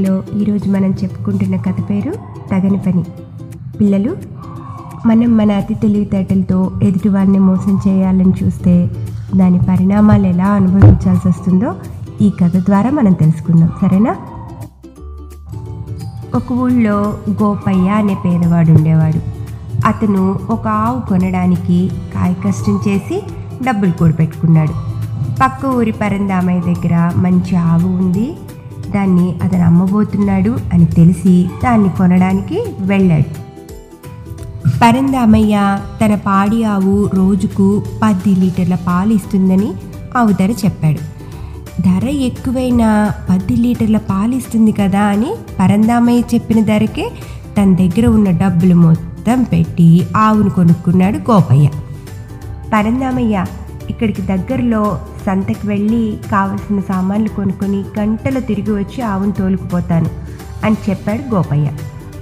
కథల్లో ఈరోజు మనం చెప్పుకుంటున్న కథ పేరు తగని పని. పిల్లలు మనం మన అతి తెలివితేటలతో ఎదుటి వారిని మోసం చేయాలని చూస్తే దాని పరిణామాలు ఎలా అనుభవించాల్సి వస్తుందో ఈ కథ ద్వారా మనం తెలుసుకుందాం. సరేనా? ఒక ఊళ్ళో గోపయ్య అనే పేదవాడు ఉండేవాడు. అతను ఒక ఆవు కొనడానికి కాయ కష్టం చేసి డబ్బులు కూడబెట్టుకున్నాడు. పక్క ఊరి పరందామయ్య దగ్గర మంచి ఆవు ఉంది. దాన్ని అతను అమ్మబోతున్నాడు అని తెలిసి దాన్ని కొనడానికి వెళ్ళాడు. పరందామయ్య తన పాడి ఆవు రోజుకు పది లీటర్ల పాలు ఇస్తుందని ఆవు ధర చెప్పాడు. ధర ఎక్కువైనా పది లీటర్ల పాలు ఇస్తుంది కదా అని పరందామయ్య చెప్పిన ధరకే తన దగ్గర ఉన్న డబ్బులు మొత్తం పెట్టి ఆవును కొనుక్కున్నాడు గోపయ్య. పరందామయ్య ఇక్కడికి దగ్గరలో సంతకి వెళ్ళి కావలసిన సామాన్లు కొనుక్కొని గంటలో తిరిగి వచ్చి ఆవును తోలుకుపోతాను అని చెప్పాడు గోపయ్య.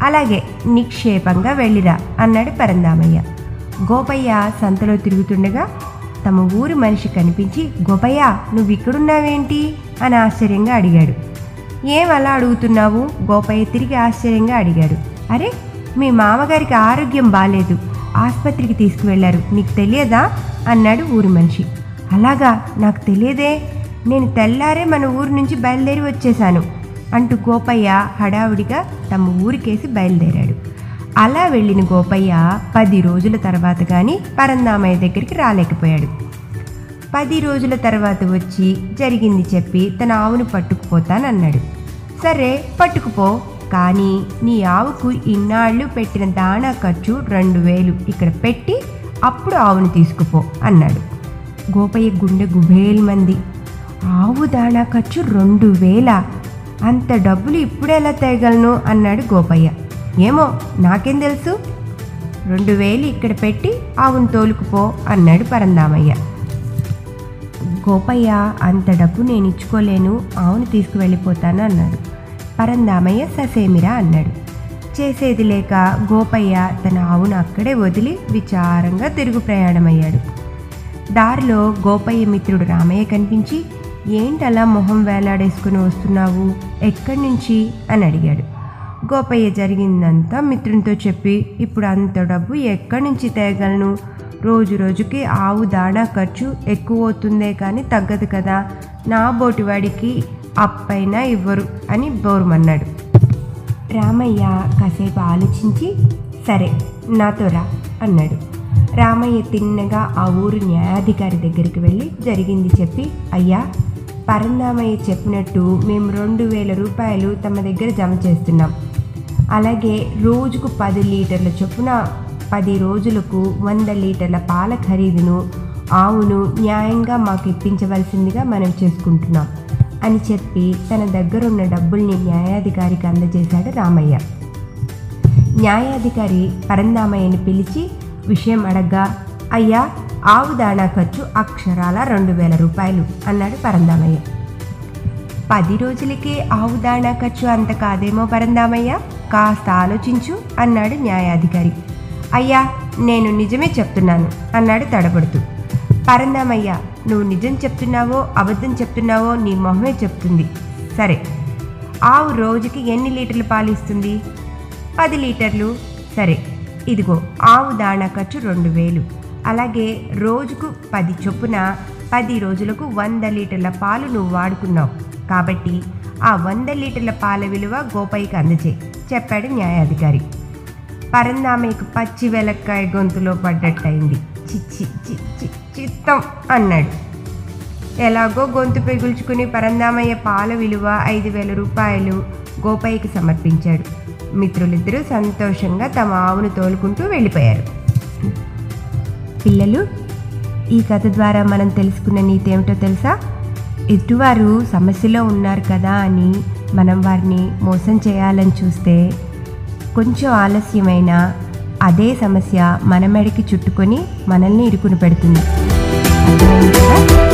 అలాగే నిక్షేపంగా వెళ్ళిరా అన్నాడు పరందామయ్య. గోపయ్య సంతలో తిరుగుతుండగా తమ ఊరి మనిషి కనిపించి గోపయ్య నువ్వు ఇక్కడున్నావేంటి? అని ఆశ్చర్యంగా అడిగాడు. ఏం అలా అడుగుతున్నావు? గోపయ్య తిరిగి ఆశ్చర్యంగా అడిగాడు. అరే మీ మామగారికి ఆరోగ్యం బాగాలేదు ఆసుపత్రికి తీసుకువెళ్ళారు. నీకు తెలియదా? అన్నాడు ఊరి మనిషి. అలాగా నాకు తెలియదే. నేను తెల్లారే మన ఊరు నుంచి బయలుదేరి వచ్చేశాను అంటూ గోపయ్య హడావుడిగా తమ ఊరికేసి బయలుదేరాడు. అలా వెళ్ళిన గోపయ్య పది రోజుల తర్వాత కానీ పరందామయ్య దగ్గరికి రాలేకపోయాడు. పది రోజుల తర్వాత వచ్చి జరిగింది చెప్పి తన ఆవును పట్టుకుపోతానన్నాడు. సరే పట్టుకుపో. కానీ నీ ఆవుకు ఇన్నాళ్ళు పెట్టిన దాణా ఖర్చు రెండు వేలు ఇక్కడ పెట్టి అప్పుడు ఆవును తీసుకుపో అన్నాడు. గోపయ్య గుండె గుబేల్ మంది ఆవు దాణా ఖర్చు రెండు వేల? అంత డబ్బులు ఇప్పుడు ఎలా తేయగలను అన్నాడు గోపయ్య. ఏమో నాకేం తెలుసు? రెండు వేలు ఇక్కడ పెట్టి ఆవును తోలుకుపో అన్నాడు పరందామయ్య. గోపయ్య అంత డబ్బు నేను ఇచ్చుకోలేను ఆవును తీసుకువెళ్ళిపోతాను అన్నాడు. పరందామయ్య ససేమిరా అన్నాడు. చేసేది లేక గోపయ్య తన ఆవును అక్కడే వదిలి విచారంగా తిరుగు ప్రయాణమయ్యాడు. దారిలో గోపయ్య మిత్రుడు రామయ్య కనిపించి ఏంటలా మొహం వేలాడేసుకుని వస్తున్నావు? ఎక్కడి నుంచి? అని అడిగాడు. గోపయ్య జరిగిందంతా మిత్రునితో చెప్పి ఇప్పుడు అంత డబ్బు ఎక్కడి నుంచి తేగలను? రోజు రోజుకి ఆవు దాణా ఖర్చు ఎక్కువ అవుతుందే కానీ తగ్గదు కదా. నా బోటివాడికి అప్పైనా ఇవ్వరు అని బోరుమన్నాడు. రామయ్య కాసేపు ఆలోచించి సరే నాతో రా అన్నాడు. రామయ్య తిన్నగా ఆ ఊరు న్యాయాధికారి దగ్గరికి వెళ్ళి జరిగింది చెప్పి అయ్యా పరందామయ్య చెప్పినట్టు మేము రెండు వేల రూపాయలు తమ దగ్గర జమ చేస్తున్నాం. అలాగే రోజుకు పది లీటర్ల చొప్పున పది రోజులకు వంద లీటర్ల పాల ఖరీదును ఆవును న్యాయంగా మాకు ఇప్పించవలసిందిగా మనం చేసుకుంటున్నాం అని చెప్పి తన దగ్గరున్న డబ్బుల్ని న్యాయాధికారికి అందజేశాడు రామయ్య. న్యాయాధికారి పరందామయ్యని పిలిచి విషయం అడగ్గా అయ్యా ఆవు దాణా ఖర్చు అక్షరాల రెండు వేల రూపాయలు అన్నాడు పరందామయ్య. పది రోజులకే ఆవు దాణా ఖర్చు అంత కాదేమో పరందామయ్య కాస్త ఆలోచించు అన్నాడు న్యాయాధికారి. అయ్యా నేను నిజమే చెప్తున్నాను అన్నాడు తడబడుతూ. పరందామయ్య నువ్వు నిజం చెప్తున్నావో అబద్ధం చెప్తున్నావో నీ మొహమే చెప్తుంది. సరే ఆవు రోజుకి ఎన్ని లీటర్లు పాలు ఇస్తుంది? పది లీటర్లు. సరే ఇదిగో ఆవు దాణా ఖర్చు రెండు వేలు. అలాగే రోజుకు పది చొప్పున పది రోజులకు వంద లీటర్ల పాలు నువ్వు వాడుకున్నావు. కాబట్టి ఆ వంద లీటర్ల పాల విలువ గోపయ్యకి అందజే చెప్పాడు న్యాయాధికారి. పరందామయ్యకు పచ్చి వెలక్కాయ గొంతులో పడ్డట్టయింది. చిచ్చి చిచ్చి చిత్తం అన్నాడు. ఎలాగో గొంతు పెగుల్చుకుని పరందామయ్య పాల విలువ ఐదు వేల రూపాయలు గోపయ్యకి సమర్పించాడు. మిత్రులిద్దరూ సంతోషంగా తమ ఆవును తోలుకుంటూ వెళ్ళిపోయారు. పిల్లలు ఈ కథ ద్వారా మనం తెలుసుకున్న నీతి ఏమిటో తెలుసా? ఎదుటివారు సమస్యలో ఉన్నారు కదా అని మనం వారిని మోసం చేయాలని చూస్తే కొంచెం ఆలస్యమైన అదే సమస్య మన మెడకి చుట్టుకొని మనల్ని ఇరుకుని పెడుతుంది. అర్థమైంది కదా